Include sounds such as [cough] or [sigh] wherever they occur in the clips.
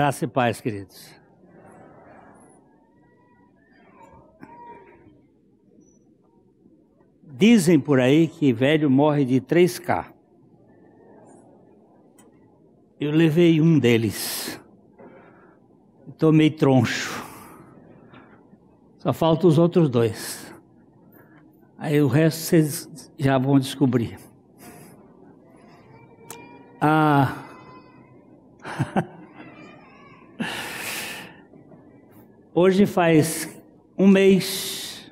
Graça e paz, queridos. Dizem por aí que velho morre de 3K. Eu levei um deles. Tomei troncho. Só faltam os outros dois. Aí o resto vocês já vão descobrir. Ah. [laughs] Hoje faz um mês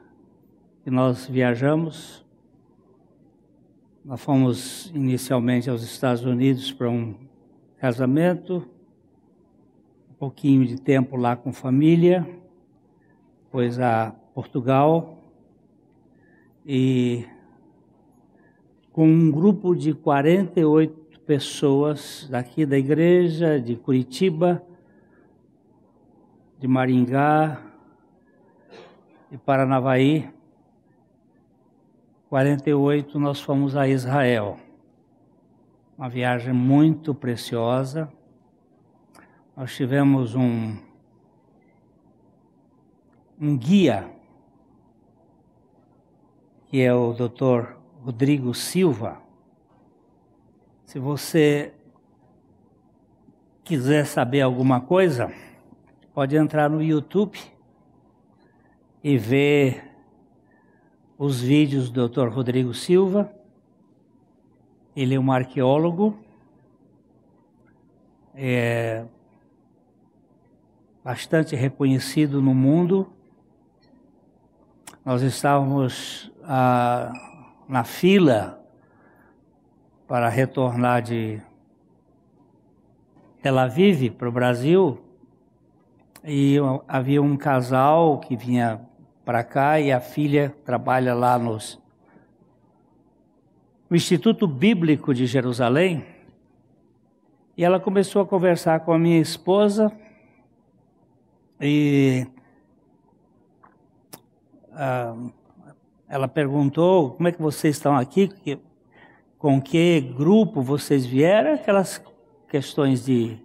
que nós viajamos. Nós fomos inicialmente aos Estados Unidos para um casamento, um pouquinho de tempo lá com família, depois a Portugal e com um grupo de 48 pessoas daqui da igreja de Curitiba, de Maringá, de Paranavaí. 48 nós fomos a Israel. Uma viagem muito preciosa. Nós tivemos um um guia que é o Dr. Rodrigo Silva. Se você quiser saber alguma coisa, pode entrar no YouTube e ver os vídeos do Dr. Rodrigo Silva. Ele é um arqueólogo, é bastante reconhecido no mundo. Nós estávamos ah, na fila para retornar de Tel Aviv para o Brasil e havia um casal que vinha para cá e a filha trabalha lá nos, no Instituto Bíblico de Jerusalém. E ela começou a conversar com a minha esposa e ah, ela perguntou como é que vocês estão aqui, com que grupo vocês vieram, aquelas questões de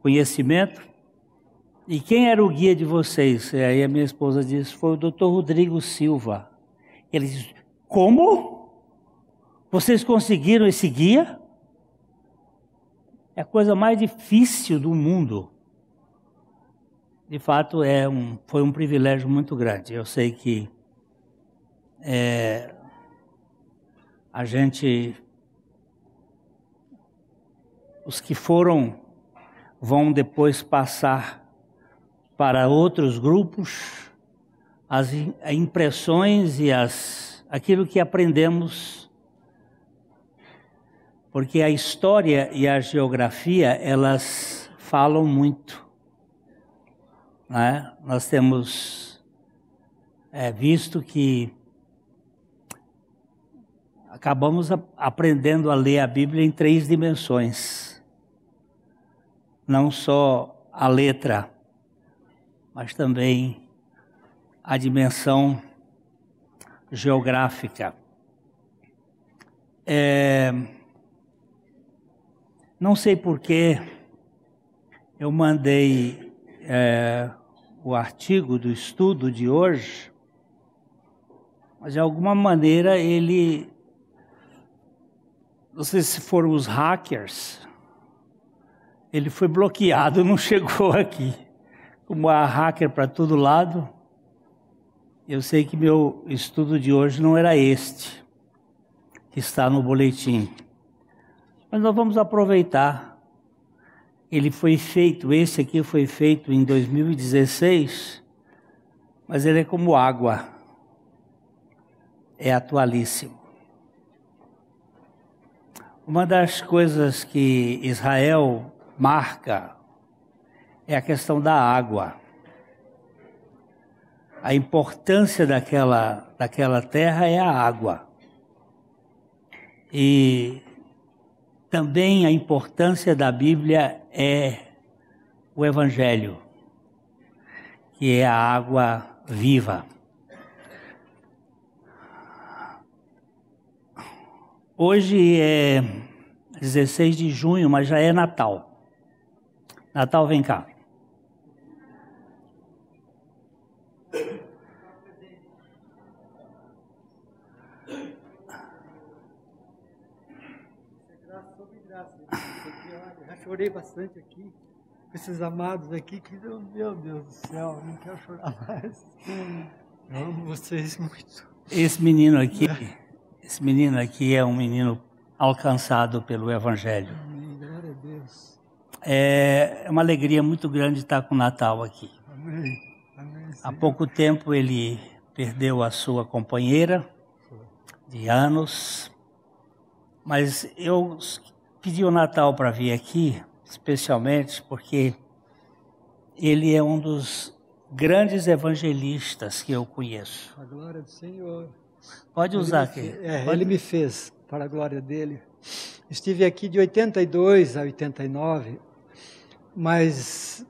conhecimento. E quem era o guia de vocês? E aí a minha esposa disse, foi o doutor Rodrigo Silva. Ele disse, como? Vocês conseguiram esse guia? É a coisa mais difícil do mundo. De fato, é um, foi um privilégio muito grande. Eu sei que é, a gente, os que foram, vão depois passar para outros grupos as impressões e as, aquilo que aprendemos, porque a história e a geografia elas falam muito. Né? Nós temos é, visto que acabamos a, aprendendo a ler a Bíblia em três dimensões. Não só a letra, mas também a dimensão geográfica. É, não sei porquê eu mandei é, o artigo do estudo de hoje, mas de alguma maneira ele não sei se foram os hackers, ele foi bloqueado, [laughs] não chegou aqui. Como há hacker para todo lado, eu sei que meu estudo de hoje não era este, que está no boletim. Mas nós vamos aproveitar. Ele foi feito, esse aqui foi feito em 2016, mas ele é como água, é atualíssimo. Uma das coisas que Israel marca é a questão da água. A importância daquela, daquela terra é a água. E também a importância da Bíblia é o Evangelho, que é a água viva. Hoje é 16 de junho, mas já é Natal. Natal, vem cá. sobre graça. Porque, olha, já chorei bastante aqui, com esses amados aqui, que, meu Deus do céu, não quero chorar mais. Eu amo vocês muito. Esse menino aqui, esse menino aqui é um menino alcançado pelo Evangelho. Amém, glória a Deus. É uma alegria muito grande estar com o Natal aqui. Amém. Amém. Há pouco tempo ele perdeu a sua companheira de anos, mas eu pedi o Natal para vir aqui, especialmente porque ele é um dos grandes evangelistas que eu conheço. A glória do Senhor. Pode usar aqui. Ele fe- É, Pode- ele me fez, para a glória dele. Estive aqui de 82 a 89, mas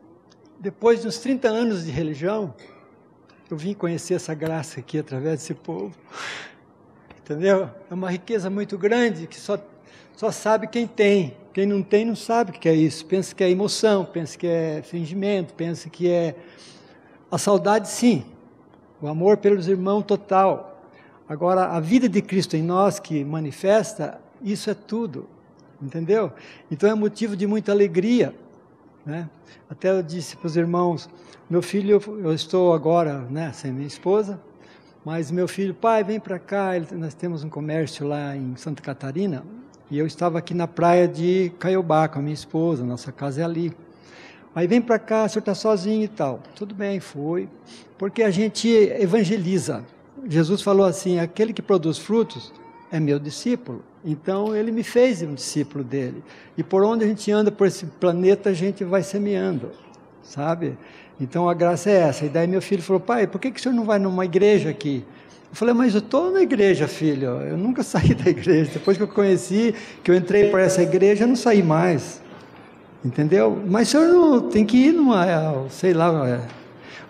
depois de uns 30 anos de religião, eu vim conhecer essa graça aqui através desse povo. Entendeu? É uma riqueza muito grande que só, só sabe quem tem. Quem não tem não sabe o que é isso. Pensa que é emoção, pensa que é fingimento, pensa que é a saudade, sim. O amor pelos irmãos total. Agora, a vida de Cristo em nós que manifesta, isso é tudo. Entendeu? Então é motivo de muita alegria. Né? Até eu disse para os irmãos: meu filho, eu estou agora né, sem minha esposa, mas meu filho, pai, vem para cá. Nós temos um comércio lá em Santa Catarina e eu estava aqui na praia de Caiobá com a minha esposa, nossa casa é ali. Aí vem para cá, o senhor está sozinho e tal. Tudo bem, fui. Porque a gente evangeliza. Jesus falou assim: aquele que produz frutos é meu discípulo. Então ele me fez um discípulo dele. E por onde a gente anda por esse planeta, a gente vai semeando, sabe? Então a graça é essa. E daí meu filho falou: pai, por que, que o senhor não vai numa igreja aqui? Eu falei, mas eu estou na igreja, filho. Eu nunca [laughs] saí da igreja. Depois que eu conheci, que eu entrei para essa igreja, eu não saí mais. Entendeu? Mas o senhor não tem que ir numa, é, sei lá. é.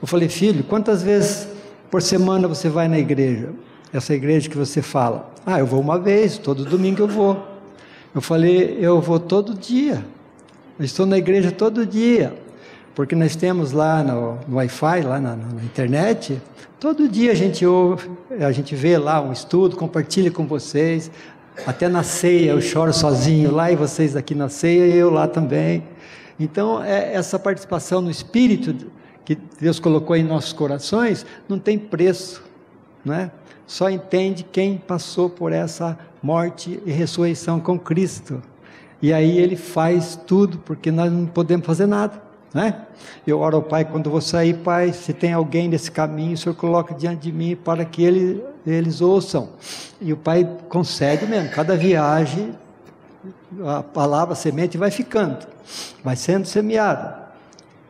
Eu falei, filho, quantas vezes por semana você vai na igreja? Essa igreja que você fala. Ah, eu vou uma vez, todo domingo eu vou. Eu falei, eu vou todo dia. Eu estou na igreja todo dia. Porque nós temos lá no, no Wi-Fi, lá na, na internet, todo dia a gente ouve, a gente vê lá um estudo, compartilha com vocês. Até na ceia eu choro sozinho lá e vocês aqui na ceia e eu lá também. Então, é, essa participação no Espírito que Deus colocou em nossos corações não tem preço, não é? Só entende quem passou por essa morte e ressurreição com Cristo. E aí ele faz tudo, porque nós não podemos fazer nada. Né? Eu oro ao Pai quando vou sair, Pai, se tem alguém nesse caminho, o Senhor coloca diante de mim para que ele, eles ouçam. E o Pai concede mesmo, cada viagem, a palavra, a semente vai ficando, vai sendo semeada.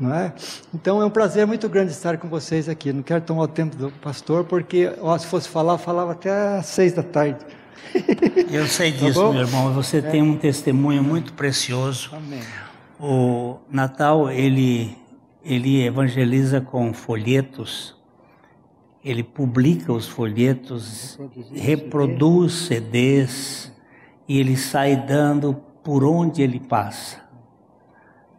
Não é? Então é um prazer muito grande estar com vocês aqui. Não quero tomar o tempo do pastor, porque ó, se fosse falar, eu falava até às seis da tarde. Eu sei Tá disso, bom? meu irmão. Você tem um testemunho muito precioso. Amém. O Natal, ele, ele evangeliza com folhetos, ele publica os folhetos, reproduz CDs e ele sai dando por onde ele passa.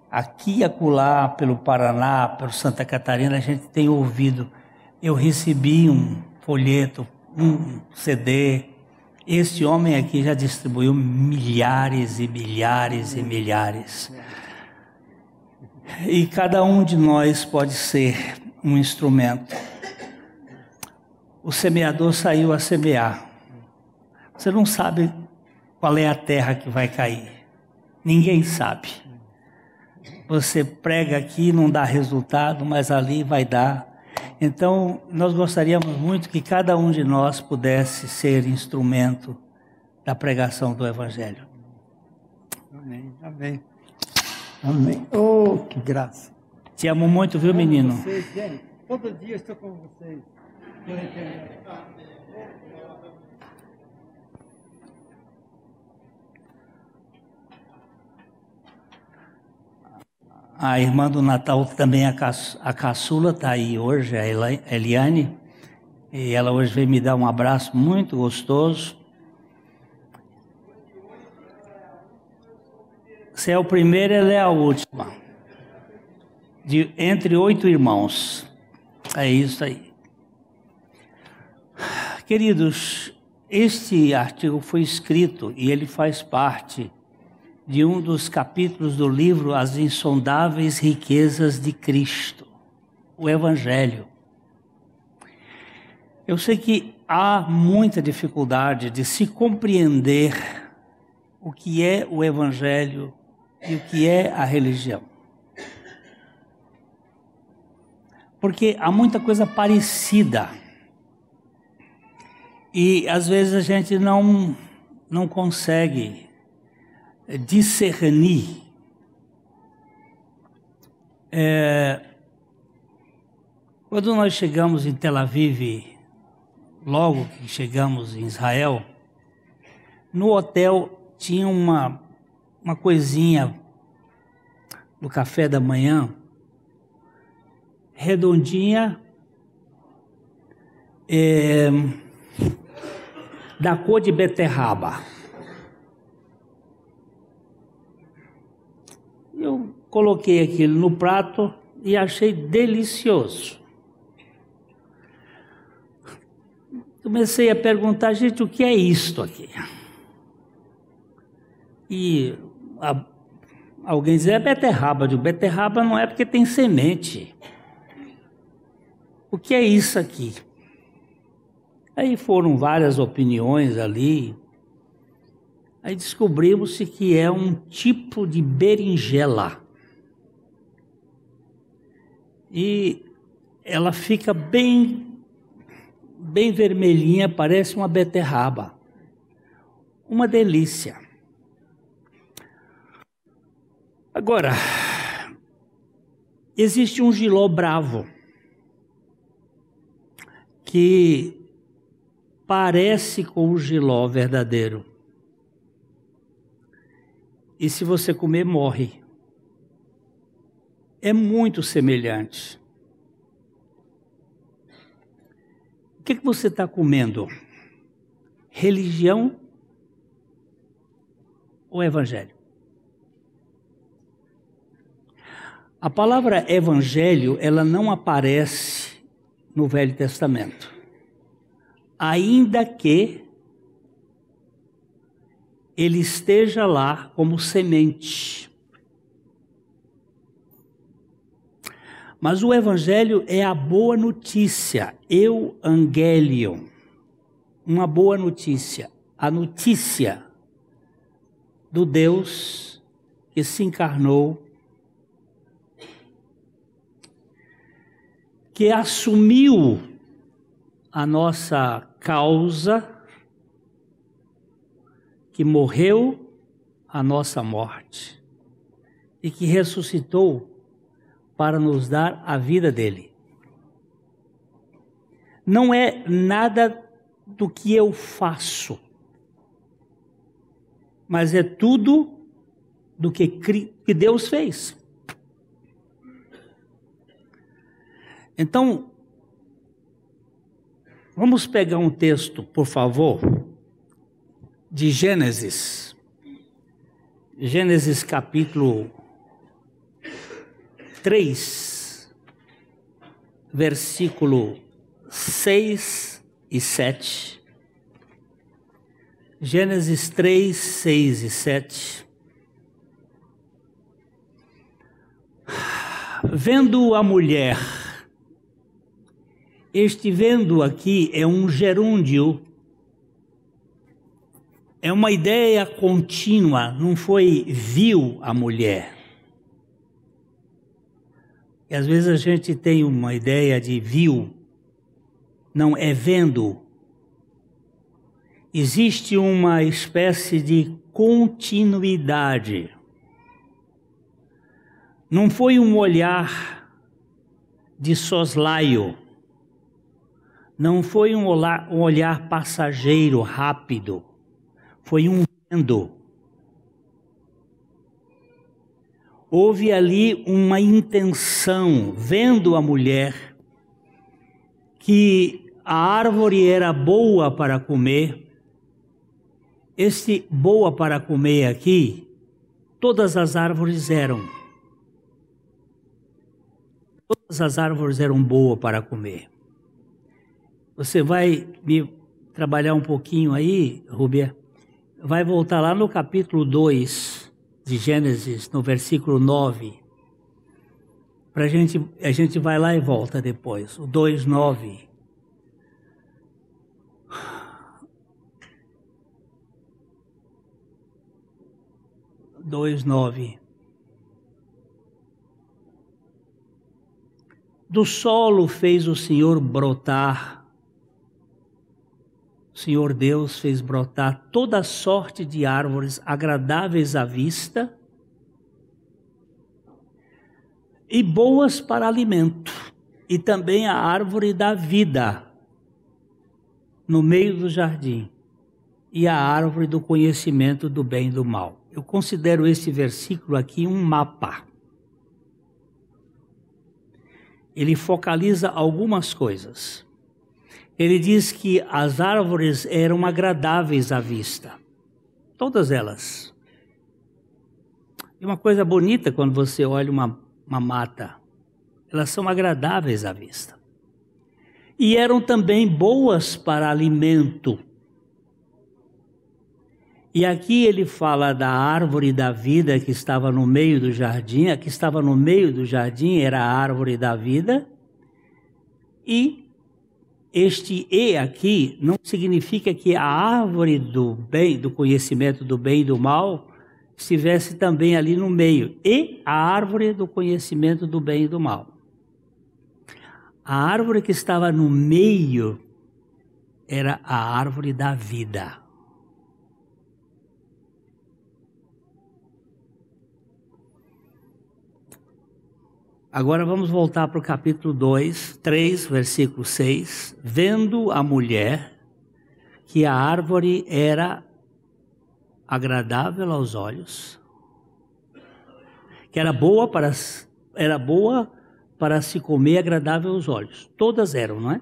Aqui e acolá, pelo Paraná, pelo Santa Catarina, a gente tem ouvido. Eu recebi um folheto, um CD. Este homem aqui já distribuiu milhares e milhares e milhares. E cada um de nós pode ser um instrumento. O semeador saiu a semear. Você não sabe qual é a terra que vai cair. Ninguém sabe. Você prega aqui, não dá resultado, mas ali vai dar. Então, nós gostaríamos muito que cada um de nós pudesse ser instrumento da pregação do Evangelho. Amém. Amém. Amém. Oh, que graça. Te amo muito, viu, menino? Vocês, gente, todo dia estou com vocês. A irmã do Natal também, a, caçu, a caçula, está aí hoje, a Eli- Eliane. E ela hoje veio me dar um abraço muito gostoso. Você é o primeiro, ela é a última. De, entre oito irmãos. É isso aí. Queridos, este artigo foi escrito e ele faz parte de um dos capítulos do livro As Insondáveis Riquezas de Cristo, o Evangelho. Eu sei que há muita dificuldade de se compreender o que é o Evangelho e o que é a religião. Porque há muita coisa parecida. E às vezes a gente não, não consegue discernir é, quando nós chegamos em Tel Aviv, logo que chegamos em Israel, no hotel tinha uma, uma coisinha no café da manhã, redondinha, é, da cor de beterraba. Eu coloquei aquilo no prato e achei delicioso. Comecei a perguntar, gente, o que é isto aqui? E a, alguém dizia, é beterraba. Digo, beterraba não é porque tem semente. O que é isso aqui? Aí foram várias opiniões ali, Aí descobrimos que é um tipo de berinjela. E ela fica bem, bem vermelhinha, parece uma beterraba. Uma delícia. Agora, existe um giló bravo que parece com o giló verdadeiro e se você comer, morre. É muito semelhante. O que, que você está comendo? Religião ou evangelho? A palavra evangelho, ela não aparece no Velho Testamento. Ainda que ele esteja lá como semente. Mas o Evangelho é a boa notícia, Angelion, uma boa notícia, a notícia do Deus que se encarnou, que assumiu a nossa causa que morreu a nossa morte e que ressuscitou para nos dar a vida dele. Não é nada do que eu faço, mas é tudo do que, Deus fez. Então, vamos pegar um texto, por favor de Gênesis. Gênesis capítulo 3, versículo 6 e 7. Gênesis 3, 6 e 7. Vendo a mulher, este vendo aqui é um gerúndio é uma ideia contínua, não foi viu a mulher. E às vezes a gente tem uma ideia de viu, não é vendo. Existe uma espécie de continuidade. Não foi um olhar de soslaio, não foi um olhar, um olhar passageiro, rápido foi um vendo. Houve ali uma intenção, vendo a mulher, que a árvore era boa para comer. Este boa para comer aqui, todas as árvores eram. Todas as árvores eram boas para comer. Você vai me trabalhar um pouquinho aí, Rubia? vai voltar lá no capítulo 2 de Gênesis, no versículo 9. Pra gente, a gente vai lá e volta depois. O 2,9. Dois nove. Do solo fez o Senhor brotar Senhor Deus fez brotar toda sorte de árvores agradáveis à vista e boas para alimento, e também a árvore da vida no meio do jardim, e a árvore do conhecimento do bem e do mal. Eu considero esse versículo aqui um mapa. Ele focaliza algumas coisas ele diz que as árvores eram agradáveis à vista. Todas elas. E uma coisa bonita quando você olha uma, uma mata. Elas são agradáveis à vista. E eram também boas para alimento. E aqui ele fala da árvore da vida que estava no meio do jardim. A que estava no meio do jardim era a árvore da vida. E este e aqui não significa que a árvore do bem, do conhecimento do bem e do mal, estivesse também ali no meio. E a árvore do conhecimento do bem e do mal. A árvore que estava no meio era a árvore da vida. Agora vamos voltar para o capítulo 2, 3, versículo 6. Vendo a mulher que a árvore era agradável aos olhos, que era boa para era boa para se comer, agradável aos olhos. Todas eram, não é?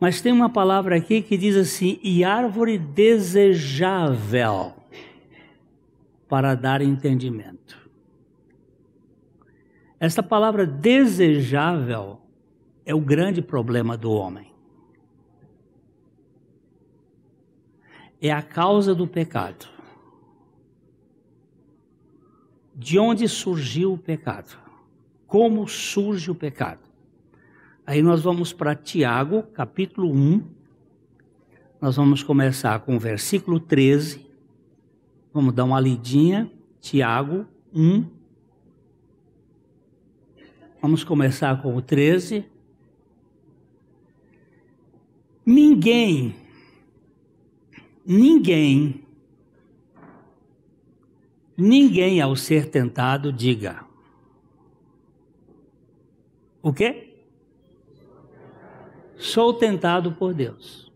Mas tem uma palavra aqui que diz assim: e árvore desejável para dar entendimento. Essa palavra desejável é o grande problema do homem. É a causa do pecado. De onde surgiu o pecado? Como surge o pecado? Aí nós vamos para Tiago, capítulo 1. Nós vamos começar com o versículo 13. Vamos dar uma lidinha. Tiago 1, Vamos começar com o 13. Ninguém, ninguém, ninguém ao ser tentado diga. O quê? Sou tentado por Deus.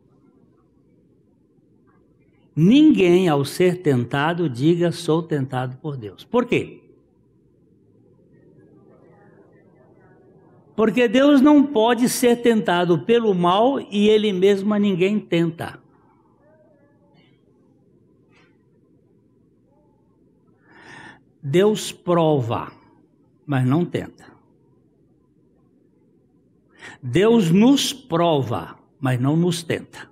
Ninguém ao ser tentado diga sou tentado por Deus. Por quê? Porque Deus não pode ser tentado pelo mal e ele mesmo a ninguém tenta. Deus prova, mas não tenta. Deus nos prova, mas não nos tenta.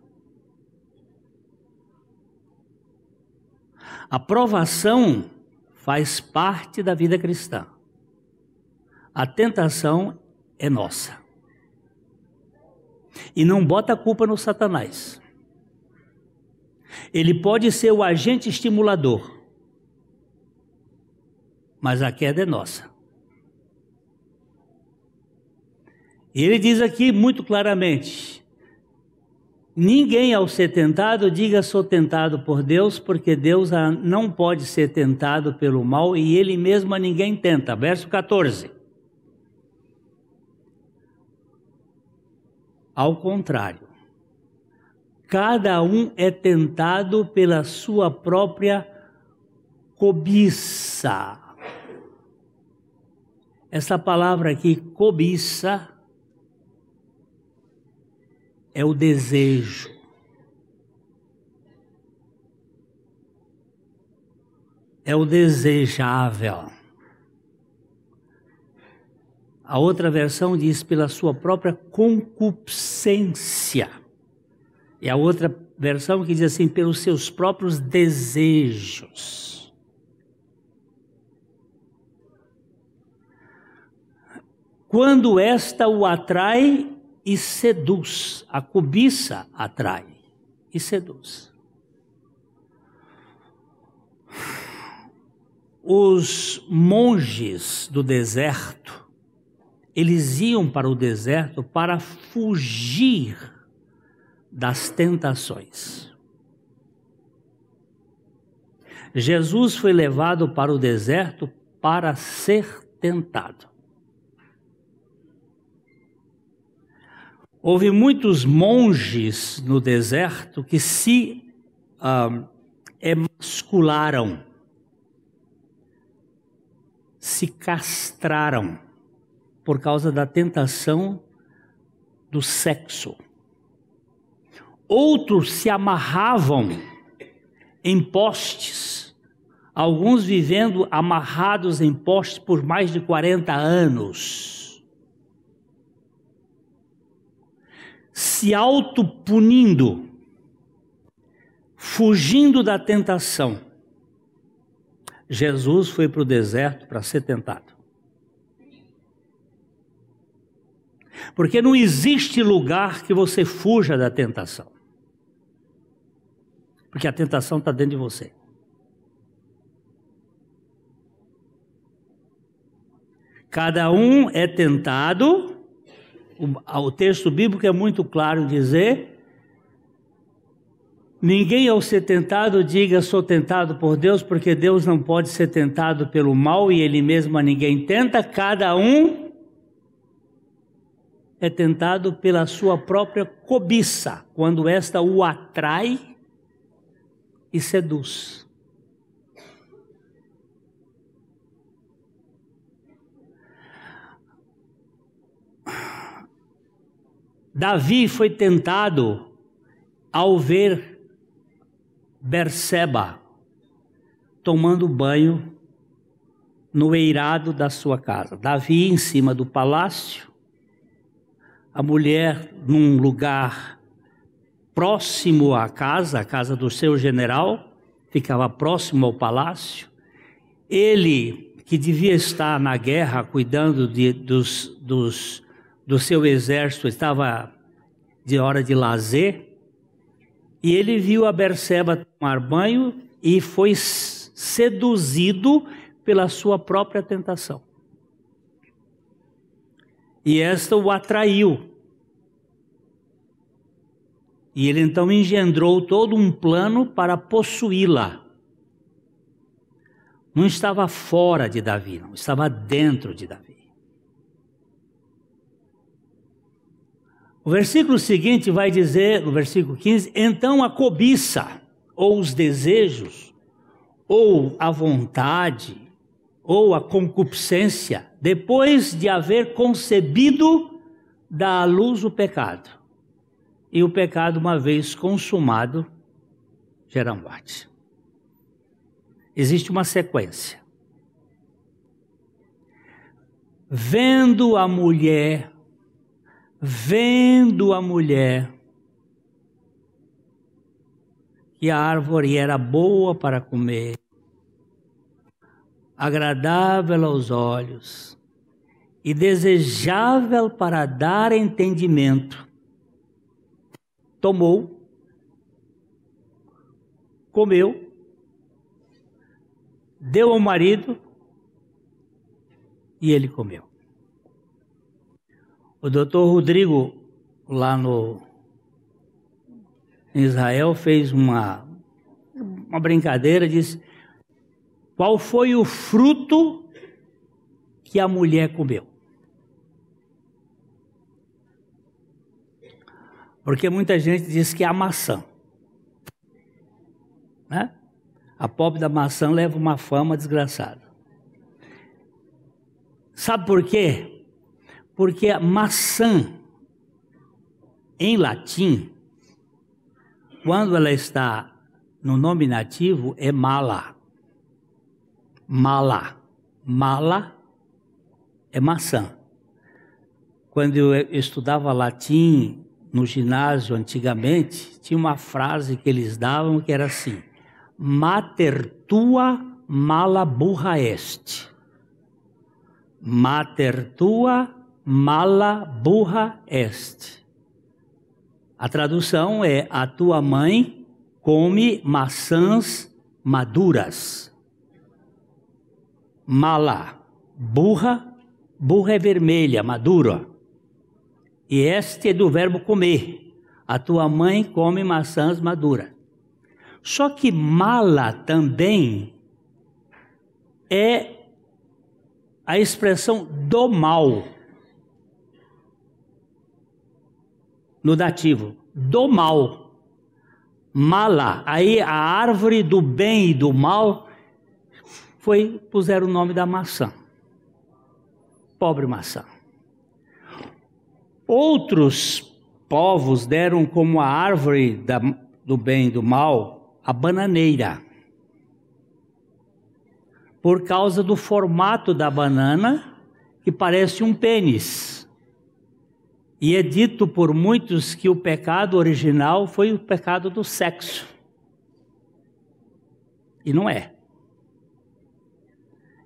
A provação faz parte da vida cristã. A tentação é nossa. E não bota a culpa no Satanás. Ele pode ser o agente estimulador, mas a queda é nossa. Ele diz aqui muito claramente: ninguém ao ser tentado diga sou tentado por Deus, porque Deus não pode ser tentado pelo mal e ele mesmo a ninguém tenta. Verso 14. Ao contrário, cada um é tentado pela sua própria cobiça. Essa palavra aqui, cobiça, é o desejo. É o desejável. A outra versão diz pela sua própria concupiscência. E a outra versão que diz assim: pelos seus próprios desejos. Quando esta o atrai e seduz, a cobiça atrai e seduz. Os monges do deserto, eles iam para o deserto para fugir das tentações. Jesus foi levado para o deserto para ser tentado. Houve muitos monges no deserto que se ah, emascularam, se castraram por causa da tentação do sexo. Outros se amarravam em postes, alguns vivendo amarrados em postes por mais de 40 anos se autopunindo, fugindo da tentação. Jesus foi para o deserto para ser tentado. Porque não existe lugar que você fuja da tentação. Porque a tentação está dentro de você. Cada um é tentado o, o texto bíblico é muito claro dizer Ninguém ao ser tentado diga sou tentado por Deus, porque Deus não pode ser tentado pelo mal e ele mesmo a ninguém tenta, cada um é tentado pela sua própria cobiça, quando esta o atrai e seduz. Davi foi tentado ao ver Berseba tomando banho no eirado da sua casa. Davi em cima do palácio, a mulher num lugar próximo à casa, a casa do seu general, ficava próximo ao palácio. Ele, que devia estar na guerra cuidando de, dos, dos do seu exército estava de hora de lazer, e ele viu a Berseba tomar banho e foi seduzido pela sua própria tentação. E esta o atraiu. E ele então engendrou todo um plano para possuí-la. Não estava fora de Davi, não, estava dentro de Davi. O versículo seguinte vai dizer, no versículo 15: então a cobiça, ou os desejos, ou a vontade, ou a concupiscência, depois de haver concebido, dá à luz o pecado. E o pecado, uma vez consumado, gera morte. Existe uma sequência. Vendo a mulher vendo a mulher que a árvore era boa para comer, agradável aos olhos e desejável para dar entendimento, tomou, comeu, deu ao marido e ele comeu. O doutor Rodrigo, lá no em Israel, fez uma, uma brincadeira, disse, qual foi o fruto que a mulher comeu? Porque muita gente diz que é a maçã. Né? A pobre da maçã leva uma fama desgraçada. Sabe por quê? Porque a maçã, em latim, quando ela está no nominativo, é mala. Mala. Mala é maçã. Quando eu estudava latim no ginásio antigamente, tinha uma frase que eles davam que era assim: Mater tua mala burra est. Mater tua mala burra est. A tradução é: A tua mãe come maçãs maduras. Mala, burra, burra é vermelha, madura. E este é do verbo comer. A tua mãe come maçãs maduras. Só que mala também é a expressão do mal. No dativo, do mal. Mala, aí a árvore do bem e do mal foi puseram o nome da maçã. Pobre maçã. Outros povos deram como a árvore da, do bem e do mal a bananeira. Por causa do formato da banana, que parece um pênis. E é dito por muitos que o pecado original foi o pecado do sexo. E não é.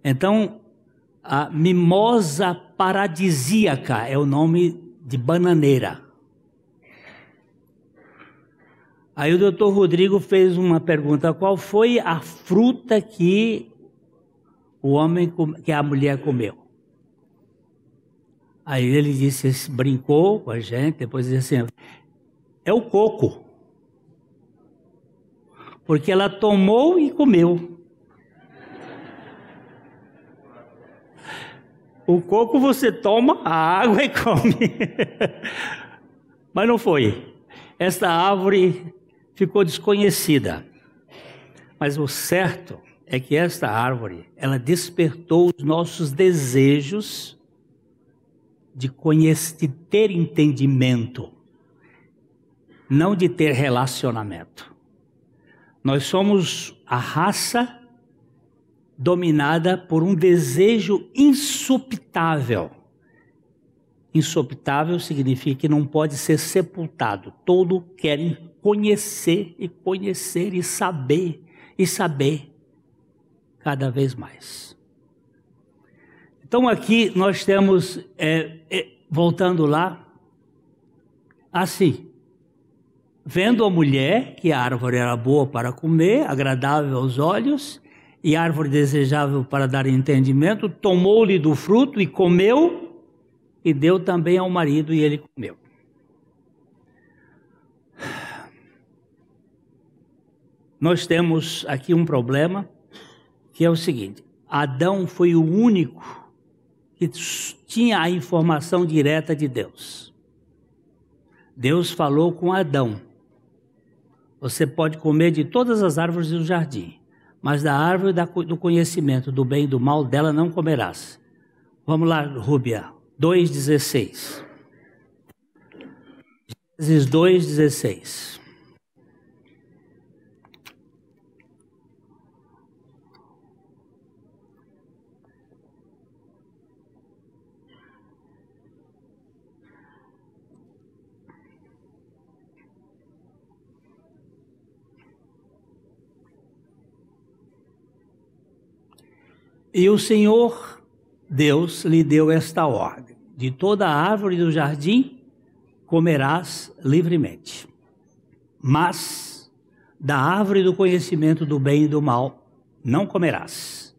Então, a mimosa paradisíaca é o nome de bananeira. Aí o doutor Rodrigo fez uma pergunta: qual foi a fruta que o homem, que a mulher comeu? Aí ele disse, brincou com a gente, depois disse assim: é o coco. Porque ela tomou e comeu. O coco você toma a água [laughs] e come. Mas não foi. Esta árvore ficou desconhecida. Mas o certo é que esta árvore, ela despertou os nossos desejos de conhecer, de ter entendimento, não de ter relacionamento. Nós somos a raça dominada por um desejo insopitável. Insopitável significa que não pode ser sepultado. Todo querem conhecer e conhecer e saber e saber cada vez mais. Então aqui nós temos, é, é, voltando lá, assim, vendo a mulher que a árvore era boa para comer, agradável aos olhos, e árvore desejável para dar entendimento, tomou-lhe do fruto e comeu, e deu também ao marido, e ele comeu. Nós temos aqui um problema, que é o seguinte: Adão foi o único que tinha a informação direta de Deus. Deus falou com Adão: Você pode comer de todas as árvores do jardim, mas da árvore do conhecimento do bem e do mal dela não comerás. Vamos lá, Rúbia, 2,16. Gênesis 2,16. E o Senhor Deus lhe deu esta ordem: de toda árvore do jardim comerás livremente, mas da árvore do conhecimento do bem e do mal não comerás,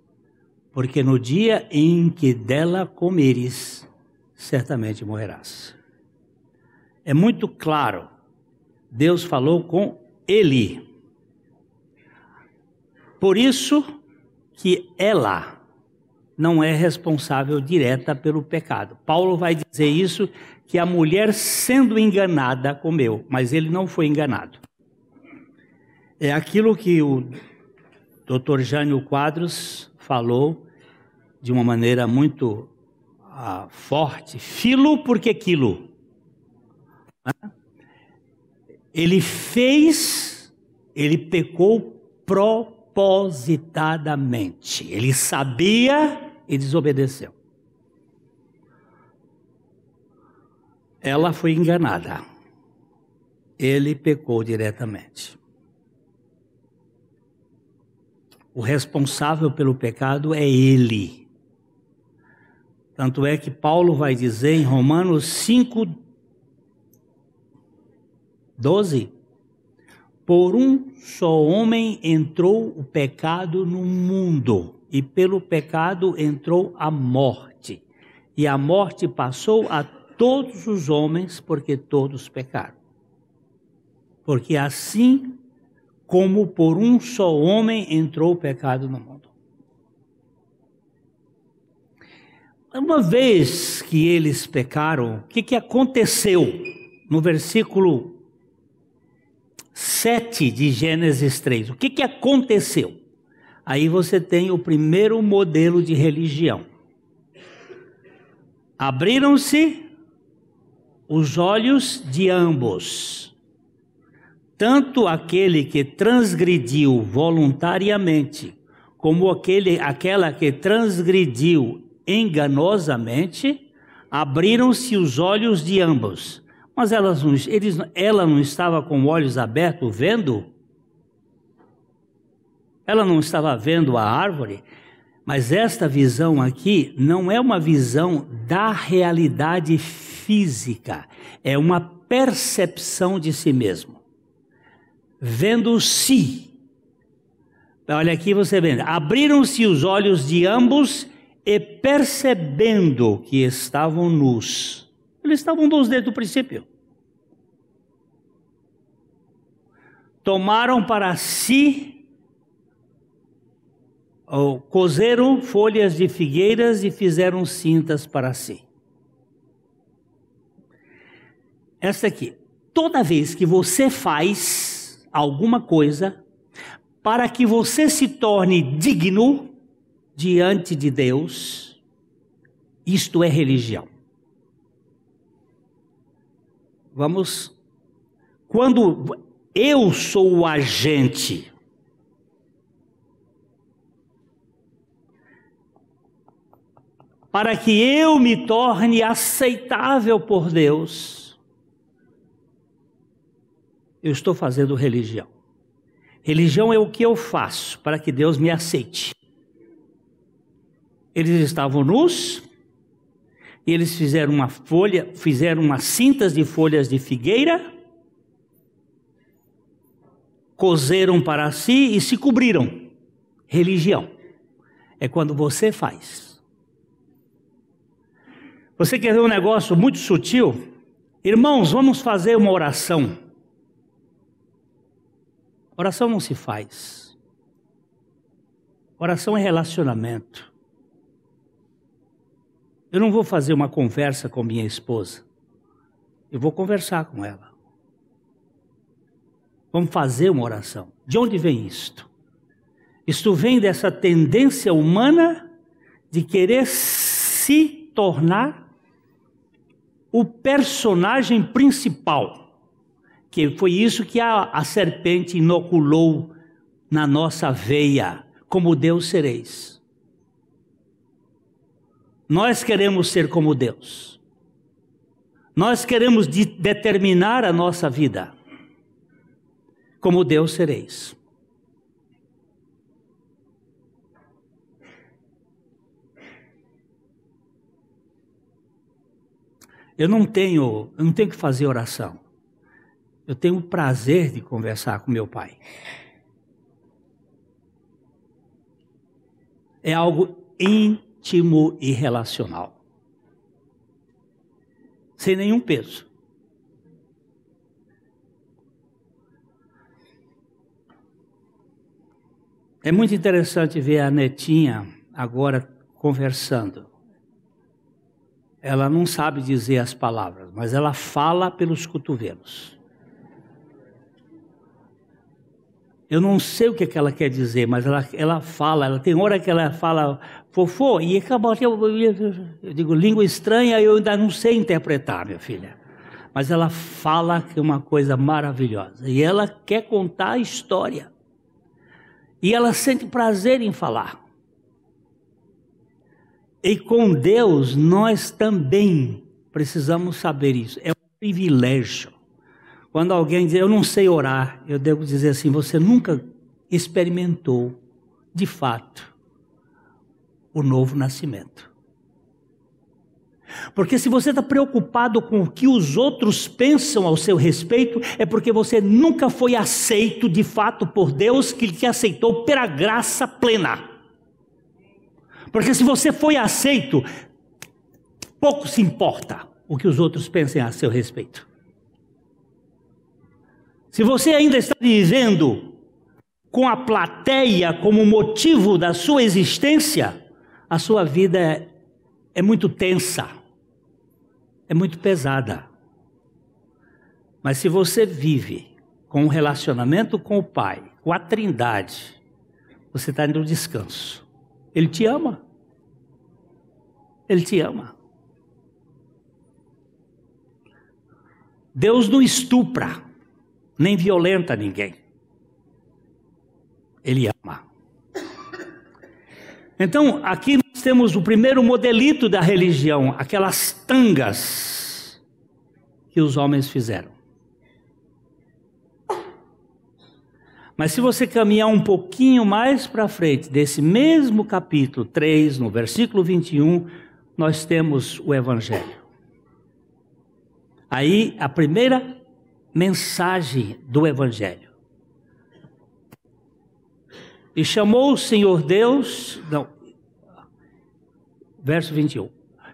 porque no dia em que dela comeres, certamente morrerás. É muito claro, Deus falou com ele. Por isso que ela não é responsável direta pelo pecado. Paulo vai dizer isso que a mulher sendo enganada comeu, mas ele não foi enganado. É aquilo que o Dr. Jânio Quadros falou de uma maneira muito uh, forte, filo porque quilo. Ele fez, ele pecou propositadamente. Ele sabia e desobedeceu. Ela foi enganada. ele pecou diretamente. O responsável pelo pecado é ele. Tanto é que Paulo vai dizer em Romanos 5, 12: Por um só homem entrou o pecado no mundo, e pelo pecado entrou a morte. E a morte passou a todos os homens, porque todos pecaram. Porque assim como por um só homem entrou o pecado no mundo. Uma vez que eles pecaram, o que, que aconteceu? No versículo 7 de Gênesis 3. O que, que aconteceu? Aí você tem o primeiro modelo de religião. Abriram-se os olhos de ambos, tanto aquele que transgrediu voluntariamente, como aquele, aquela que transgrediu enganosamente, abriram-se os olhos de ambos. Mas elas eles, ela não estava com olhos abertos vendo? Ela não estava vendo a árvore? Mas esta visão aqui não é uma visão da realidade física, é uma percepção de si mesmo. Vendo-se. Olha aqui você vê, abriram-se os olhos de ambos e percebendo que estavam nus. Eles estavam nus desde o princípio. Tomaram para si cozeram folhas de figueiras e fizeram cintas para si. Esta aqui. Toda vez que você faz alguma coisa para que você se torne digno diante de Deus, isto é religião. Vamos. Quando eu sou o agente para que eu me torne aceitável por Deus, eu estou fazendo religião. Religião é o que eu faço para que Deus me aceite. Eles estavam nus, e eles fizeram uma folha, fizeram umas cintas de folhas de figueira, cozeram para si e se cobriram. Religião é quando você faz você quer ver um negócio muito sutil? Irmãos, vamos fazer uma oração. Oração não se faz. Oração é relacionamento. Eu não vou fazer uma conversa com minha esposa. Eu vou conversar com ela. Vamos fazer uma oração. De onde vem isto? Isto vem dessa tendência humana de querer se tornar o personagem principal, que foi isso que a, a serpente inoculou na nossa veia, como Deus sereis. Nós queremos ser como Deus. Nós queremos de determinar a nossa vida. Como Deus sereis. Eu não tenho, eu não tenho que fazer oração. Eu tenho o prazer de conversar com meu pai. É algo íntimo e relacional. Sem nenhum peso. É muito interessante ver a netinha agora conversando ela não sabe dizer as palavras, mas ela fala pelos cotovelos. Eu não sei o que, é que ela quer dizer, mas ela, ela fala, ela tem hora que ela fala fofô, e acabou, eu, eu, digo língua estranha, eu ainda não sei interpretar, minha filha. Mas ela fala que é uma coisa maravilhosa, e ela quer contar a história. E ela sente prazer em falar. E com Deus nós também precisamos saber isso. É um privilégio. Quando alguém diz, eu não sei orar, eu devo dizer assim: você nunca experimentou, de fato, o novo nascimento. Porque se você está preocupado com o que os outros pensam ao seu respeito, é porque você nunca foi aceito de fato por Deus, que te aceitou pela graça plena. Porque se você foi aceito, pouco se importa o que os outros pensem a seu respeito. Se você ainda está vivendo com a plateia como motivo da sua existência, a sua vida é, é muito tensa, é muito pesada. Mas se você vive com um relacionamento com o Pai, com a Trindade, você está no descanso. Ele te ama. Ele te ama. Deus não estupra, nem violenta ninguém. Ele ama. Então, aqui nós temos o primeiro modelito da religião, aquelas tangas que os homens fizeram. Mas se você caminhar um pouquinho mais para frente, desse mesmo capítulo 3, no versículo 21, nós temos o Evangelho. Aí, a primeira mensagem do Evangelho. E chamou o Senhor Deus, não, verso 21.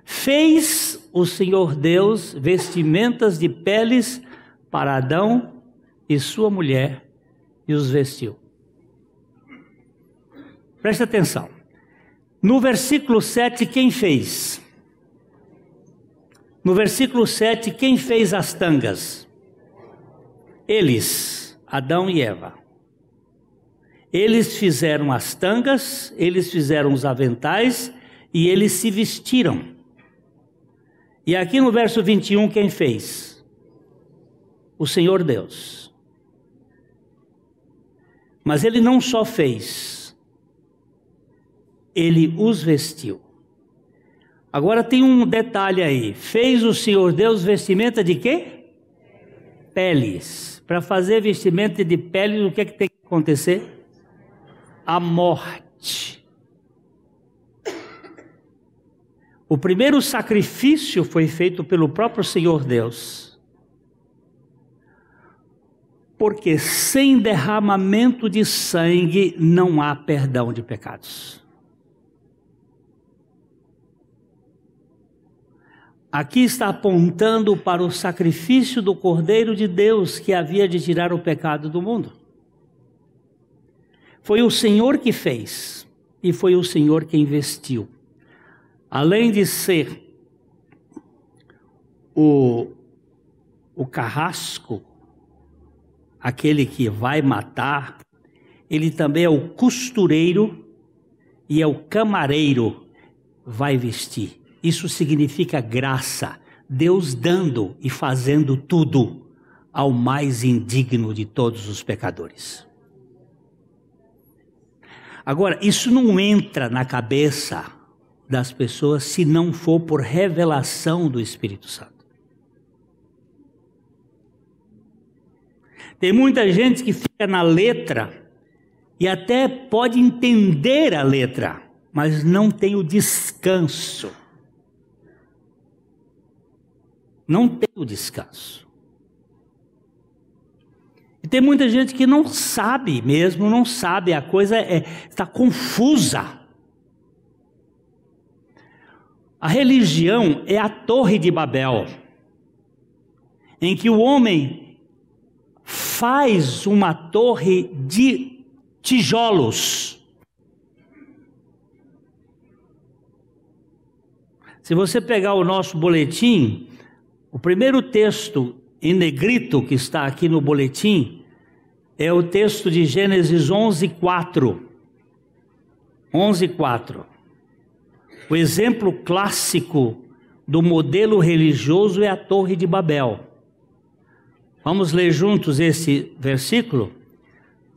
Fez o Senhor Deus vestimentas de peles para Adão e sua mulher e os vestiu. Presta atenção. No versículo 7, quem fez? No versículo 7, quem fez as tangas? Eles, Adão e Eva. Eles fizeram as tangas, eles fizeram os aventais e eles se vestiram. E aqui no verso 21, quem fez? O Senhor Deus. Mas ele não só fez, ele os vestiu. Agora tem um detalhe aí. Fez o Senhor Deus vestimenta de quê? Peles. Para fazer vestimenta de peles, o que, é que tem que acontecer? a morte. O primeiro sacrifício foi feito pelo próprio Senhor Deus. Porque sem derramamento de sangue não há perdão de pecados. Aqui está apontando para o sacrifício do Cordeiro de Deus que havia de tirar o pecado do mundo. Foi o Senhor que fez e foi o Senhor que investiu. Além de ser o, o carrasco, aquele que vai matar, ele também é o costureiro e é o camareiro, vai vestir. Isso significa graça, Deus dando e fazendo tudo ao mais indigno de todos os pecadores. Agora, isso não entra na cabeça das pessoas se não for por revelação do Espírito Santo. Tem muita gente que fica na letra e até pode entender a letra, mas não tem o descanso. Não tem o descanso. E tem muita gente que não sabe mesmo, não sabe, a coisa é, está confusa. A religião é a torre de Babel, em que o homem faz uma torre de tijolos. Se você pegar o nosso boletim, o primeiro texto em negrito que está aqui no boletim é o texto de Gênesis 11, 4. 11, 4. O exemplo clássico do modelo religioso é a Torre de Babel. Vamos ler juntos esse versículo?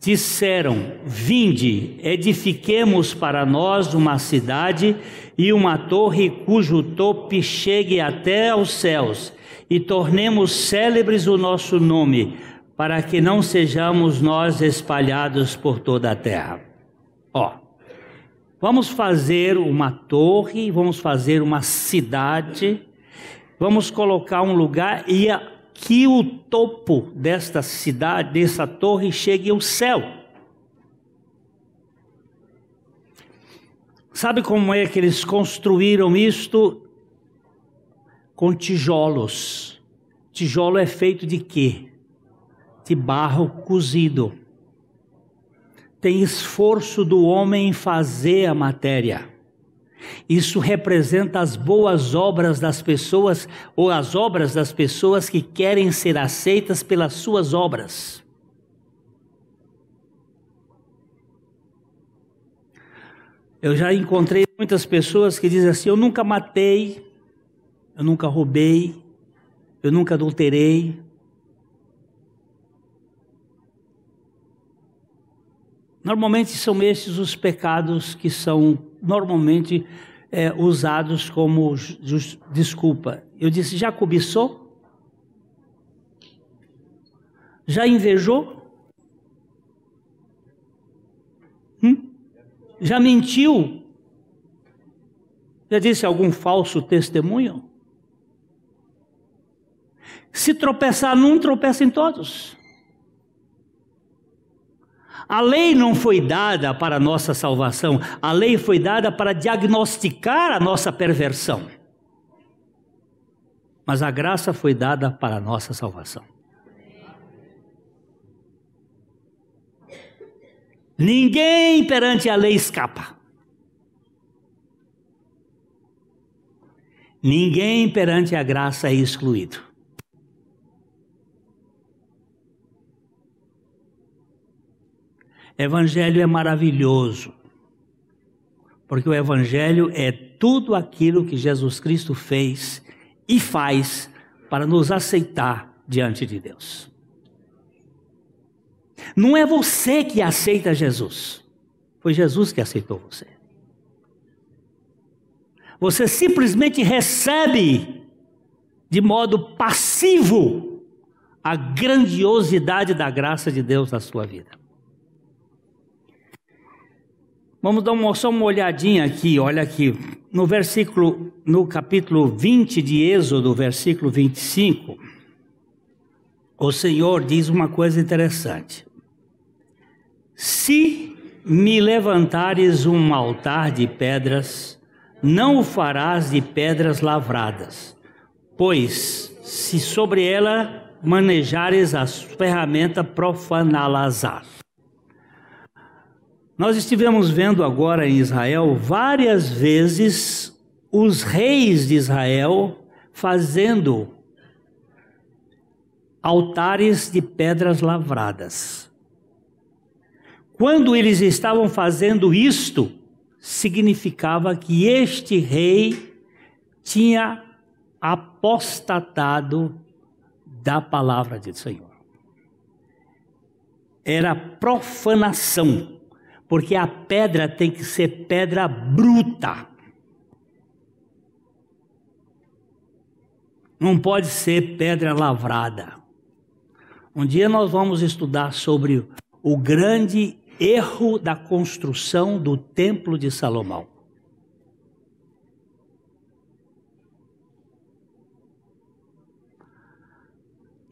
Disseram: Vinde, edifiquemos para nós uma cidade e uma torre cujo tope chegue até aos céus e tornemos célebres o nosso nome, para que não sejamos nós espalhados por toda a terra. Ó, vamos fazer uma torre, vamos fazer uma cidade, vamos colocar um lugar e que o topo desta cidade, dessa torre, chegue ao céu. Sabe como é que eles construíram isto? Com tijolos. Tijolo é feito de quê? De barro cozido. Tem esforço do homem em fazer a matéria. Isso representa as boas obras das pessoas ou as obras das pessoas que querem ser aceitas pelas suas obras. Eu já encontrei muitas pessoas que dizem assim: eu nunca matei, eu nunca roubei, eu nunca adulterei. Normalmente são esses os pecados que são normalmente é, usados como desculpa. Eu disse: já cobiçou? Já invejou? Hum? Já mentiu? Já disse algum falso testemunho? Se tropeçar num, tropeça em todos. A lei não foi dada para a nossa salvação, a lei foi dada para diagnosticar a nossa perversão. Mas a graça foi dada para a nossa salvação. Ninguém perante a lei escapa. Ninguém perante a graça é excluído. Evangelho é maravilhoso, porque o Evangelho é tudo aquilo que Jesus Cristo fez e faz para nos aceitar diante de Deus. Não é você que aceita Jesus, foi Jesus que aceitou você. Você simplesmente recebe de modo passivo a grandiosidade da graça de Deus na sua vida. Vamos dar uma, só uma olhadinha aqui, olha aqui, no versículo, no capítulo 20 de Êxodo, versículo 25, o Senhor diz uma coisa interessante. Se me levantares um altar de pedras, não o farás de pedras lavradas, pois se sobre ela manejares as ferramentas profaná-las. Nós estivemos vendo agora em Israel várias vezes os reis de Israel fazendo altares de pedras lavradas. Quando eles estavam fazendo isto, significava que este rei tinha apostatado da palavra do Senhor. Era profanação, porque a pedra tem que ser pedra bruta. Não pode ser pedra lavrada. Um dia nós vamos estudar sobre o grande erro da construção do Templo de Salomão.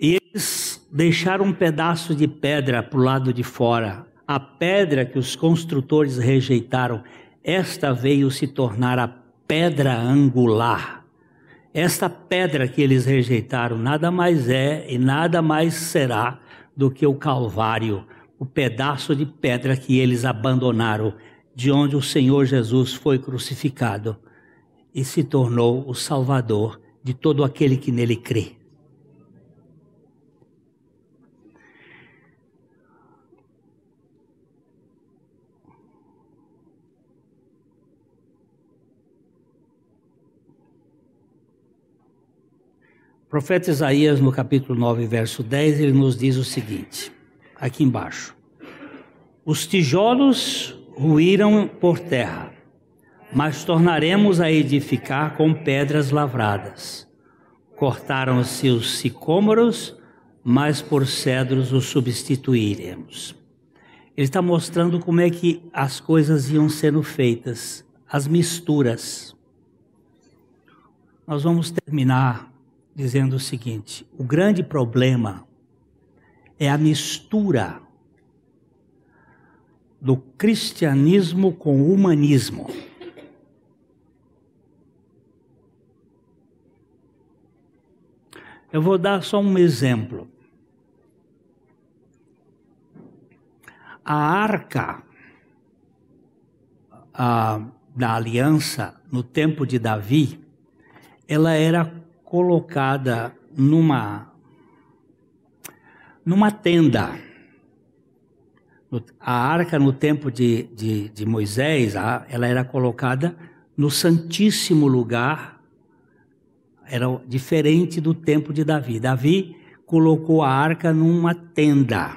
E eles deixaram um pedaço de pedra para o lado de fora. A pedra que os construtores rejeitaram, esta veio se tornar a pedra angular. Esta pedra que eles rejeitaram nada mais é e nada mais será do que o Calvário o pedaço de pedra que eles abandonaram, de onde o Senhor Jesus foi crucificado e se tornou o Salvador de todo aquele que nele crê. Profeta Isaías, no capítulo 9, verso 10, ele nos diz o seguinte: aqui embaixo. Os tijolos ruíram por terra, mas tornaremos a edificar com pedras lavradas. cortaram-se os sicômoros, mas por cedros os substituiremos. Ele está mostrando como é que as coisas iam sendo feitas, as misturas. Nós vamos terminar dizendo o seguinte: o grande problema é a mistura do cristianismo com o humanismo. Eu vou dar só um exemplo. A arca a, da aliança no tempo de Davi, ela era colocada numa numa tenda. A arca no tempo de, de, de Moisés, ela era colocada no santíssimo lugar era diferente do tempo de Davi. Davi colocou a arca numa tenda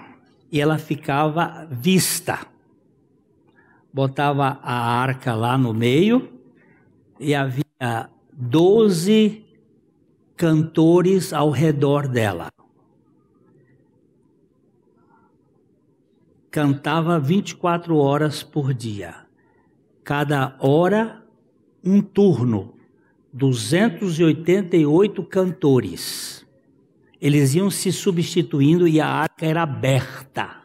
e ela ficava vista. Botava a arca lá no meio e havia doze cantores ao redor dela. Cantava 24 horas por dia. Cada hora, um turno 288 cantores. Eles iam se substituindo e a arca era aberta.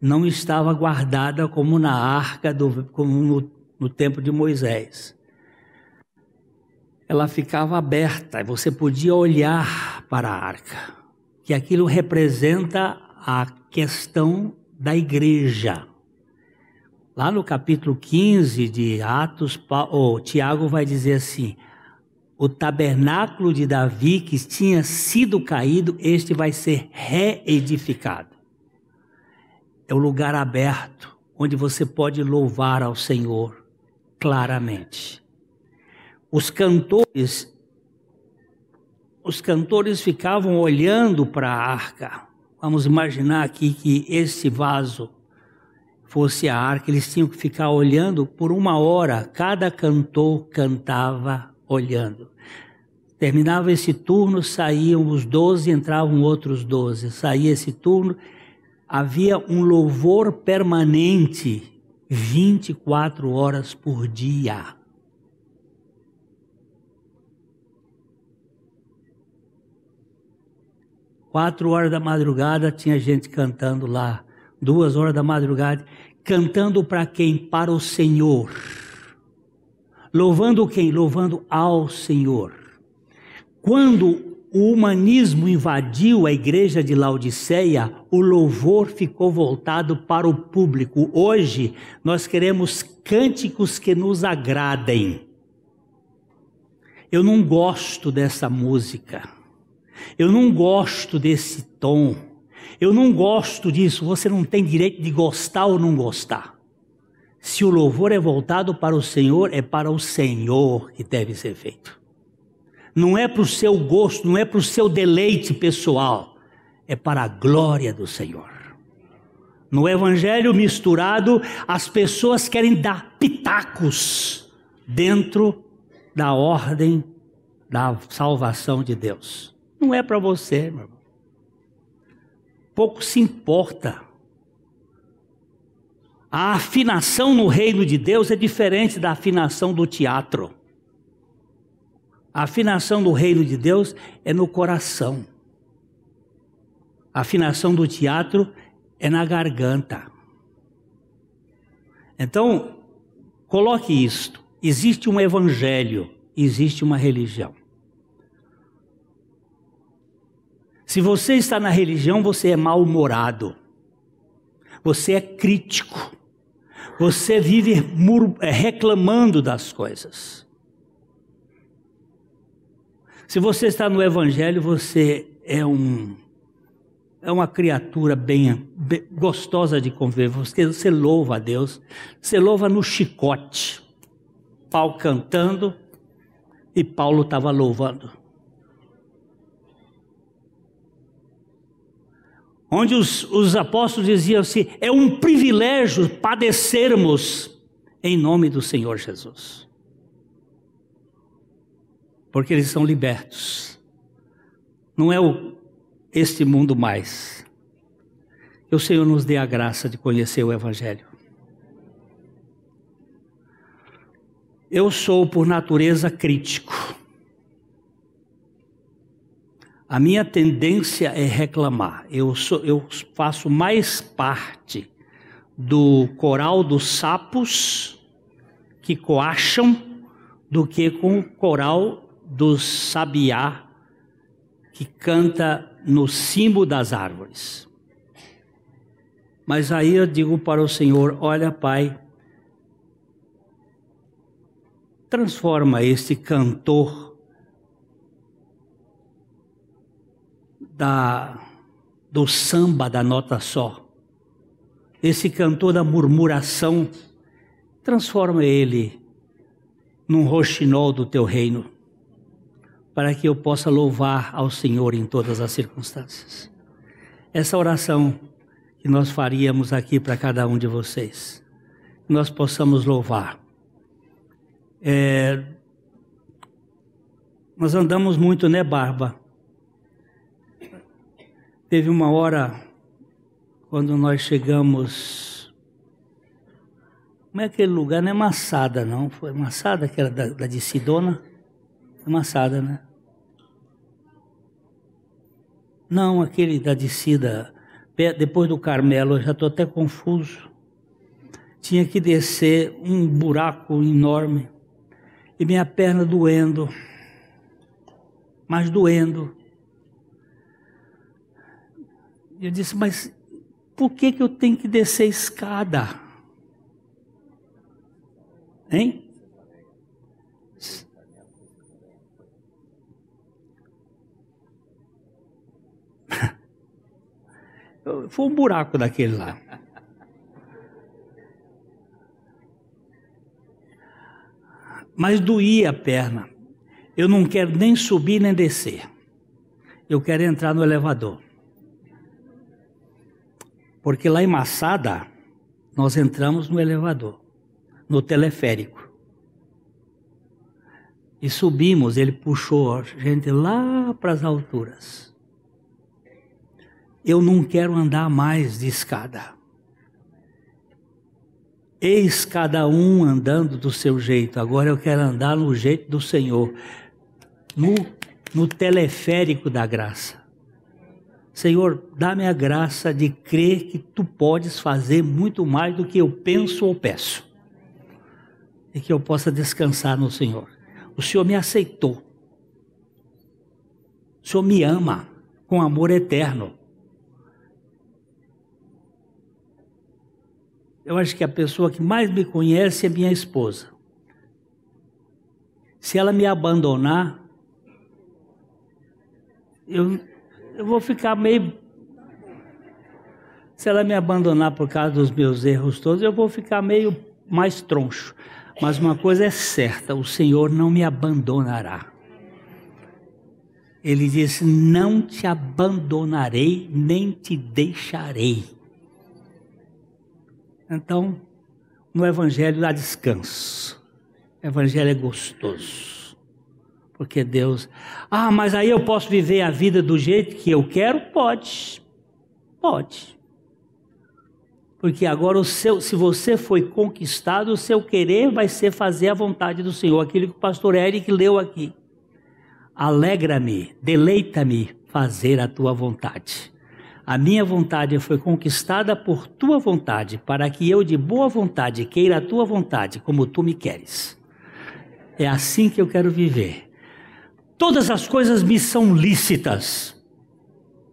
Não estava guardada como na arca, do, como no, no tempo de Moisés. Ela ficava aberta e você podia olhar para a arca, que aquilo representa a questão da igreja. Lá no capítulo 15 de Atos, oh, Tiago vai dizer assim: o tabernáculo de Davi que tinha sido caído, este vai ser reedificado. É o lugar aberto onde você pode louvar ao Senhor claramente. Os cantores os cantores ficavam olhando para a arca. Vamos imaginar aqui que esse vaso fosse a arca, eles tinham que ficar olhando por uma hora, cada cantor cantava olhando. Terminava esse turno, saíam os doze, entravam outros doze. Saía esse turno, havia um louvor permanente, 24 horas por dia. Quatro horas da madrugada tinha gente cantando lá duas horas da madrugada, cantando para quem? Para o Senhor. Louvando quem? Louvando ao Senhor. Quando o humanismo invadiu a igreja de Laodiceia, o louvor ficou voltado para o público. Hoje, nós queremos cânticos que nos agradem. Eu não gosto dessa música. Eu não gosto desse tom. Eu não gosto disso. Você não tem direito de gostar ou não gostar. Se o louvor é voltado para o Senhor, é para o Senhor que deve ser feito. Não é para o seu gosto, não é para o seu deleite pessoal, é para a glória do Senhor. No Evangelho misturado, as pessoas querem dar pitacos dentro da ordem da salvação de Deus. Não é para você, meu irmão pouco se importa. A afinação no reino de Deus é diferente da afinação do teatro. A afinação do reino de Deus é no coração. A afinação do teatro é na garganta. Então, coloque isto: existe um evangelho, existe uma religião. Se você está na religião, você é mal-humorado. Você é crítico. Você vive é, reclamando das coisas. Se você está no evangelho, você é um é uma criatura bem, bem gostosa de conviver. Você, você louva a Deus. Você louva no chicote. Paulo cantando e Paulo estava louvando. Onde os, os apóstolos diziam assim: é um privilégio padecermos em nome do Senhor Jesus. porque eles são libertos. Não é o, este mundo mais. Que o Senhor nos dê a graça de conhecer o Evangelho. Eu sou, por natureza, crítico. A minha tendência é reclamar. Eu, sou, eu faço mais parte do coral dos sapos que coacham do que com o coral dos sabiá que canta no cimo das árvores. Mas aí eu digo para o Senhor: olha, Pai, transforma este cantor da, do samba da nota só, esse cantor da murmuração, transforma ele num roxinol do teu reino, para que eu possa louvar ao Senhor em todas as circunstâncias. Essa oração que nós faríamos aqui para cada um de vocês, nós possamos louvar. É, nós andamos muito, né, Barba? Teve uma hora, quando nós chegamos. Como é aquele lugar? Não é Massada, não. Foi Massada, que era da, da de Sidona? É Massada, né? Não, aquele da descida, depois do Carmelo, eu já estou até confuso. Tinha que descer um buraco enorme e minha perna doendo, mas doendo. Eu disse, mas por que, que eu tenho que descer escada? Hein? [laughs] Foi um buraco daquele lá. Mas doía a perna. Eu não quero nem subir nem descer. Eu quero entrar no elevador. Porque lá em Massada, nós entramos no elevador, no teleférico. E subimos, ele puxou a gente lá para as alturas. Eu não quero andar mais de escada. Eis cada um andando do seu jeito, agora eu quero andar no jeito do Senhor, no, no teleférico da graça. Senhor, dá-me a graça de crer que tu podes fazer muito mais do que eu penso ou peço. E que eu possa descansar no Senhor. O Senhor me aceitou. O Senhor me ama com amor eterno. Eu acho que a pessoa que mais me conhece é minha esposa. Se ela me abandonar, eu eu vou ficar meio. Se ela me abandonar por causa dos meus erros todos, eu vou ficar meio mais troncho. Mas uma coisa é certa: o Senhor não me abandonará. Ele disse: Não te abandonarei, nem te deixarei. Então, no Evangelho há descanso. O Evangelho é gostoso. Porque Deus, ah, mas aí eu posso viver a vida do jeito que eu quero? Pode, pode. Porque agora o seu, se você foi conquistado, o seu querer vai ser fazer a vontade do Senhor, aquilo que o pastor Eric leu aqui. Alegra-me, deleita-me fazer a tua vontade. A minha vontade foi conquistada por tua vontade, para que eu de boa vontade queira a tua vontade, como tu me queres. É assim que eu quero viver. Todas as coisas me são lícitas,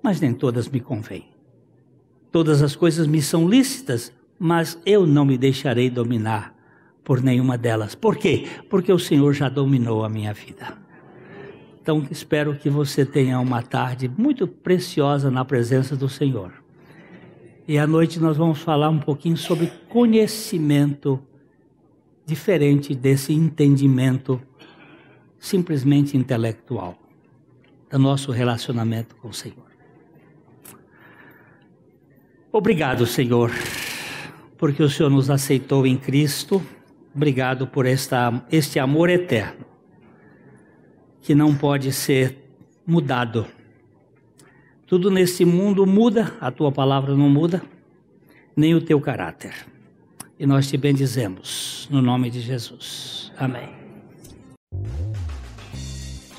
mas nem todas me convêm. Todas as coisas me são lícitas, mas eu não me deixarei dominar por nenhuma delas. Por quê? Porque o Senhor já dominou a minha vida. Então, espero que você tenha uma tarde muito preciosa na presença do Senhor. E à noite nós vamos falar um pouquinho sobre conhecimento diferente desse entendimento simplesmente intelectual do nosso relacionamento com o Senhor. Obrigado, Senhor, porque o Senhor nos aceitou em Cristo. Obrigado por esta, este amor eterno. que não pode ser mudado. Tudo nesse mundo muda, a tua palavra não muda, nem o teu caráter. E nós te bendizemos, no nome de Jesus. Amém.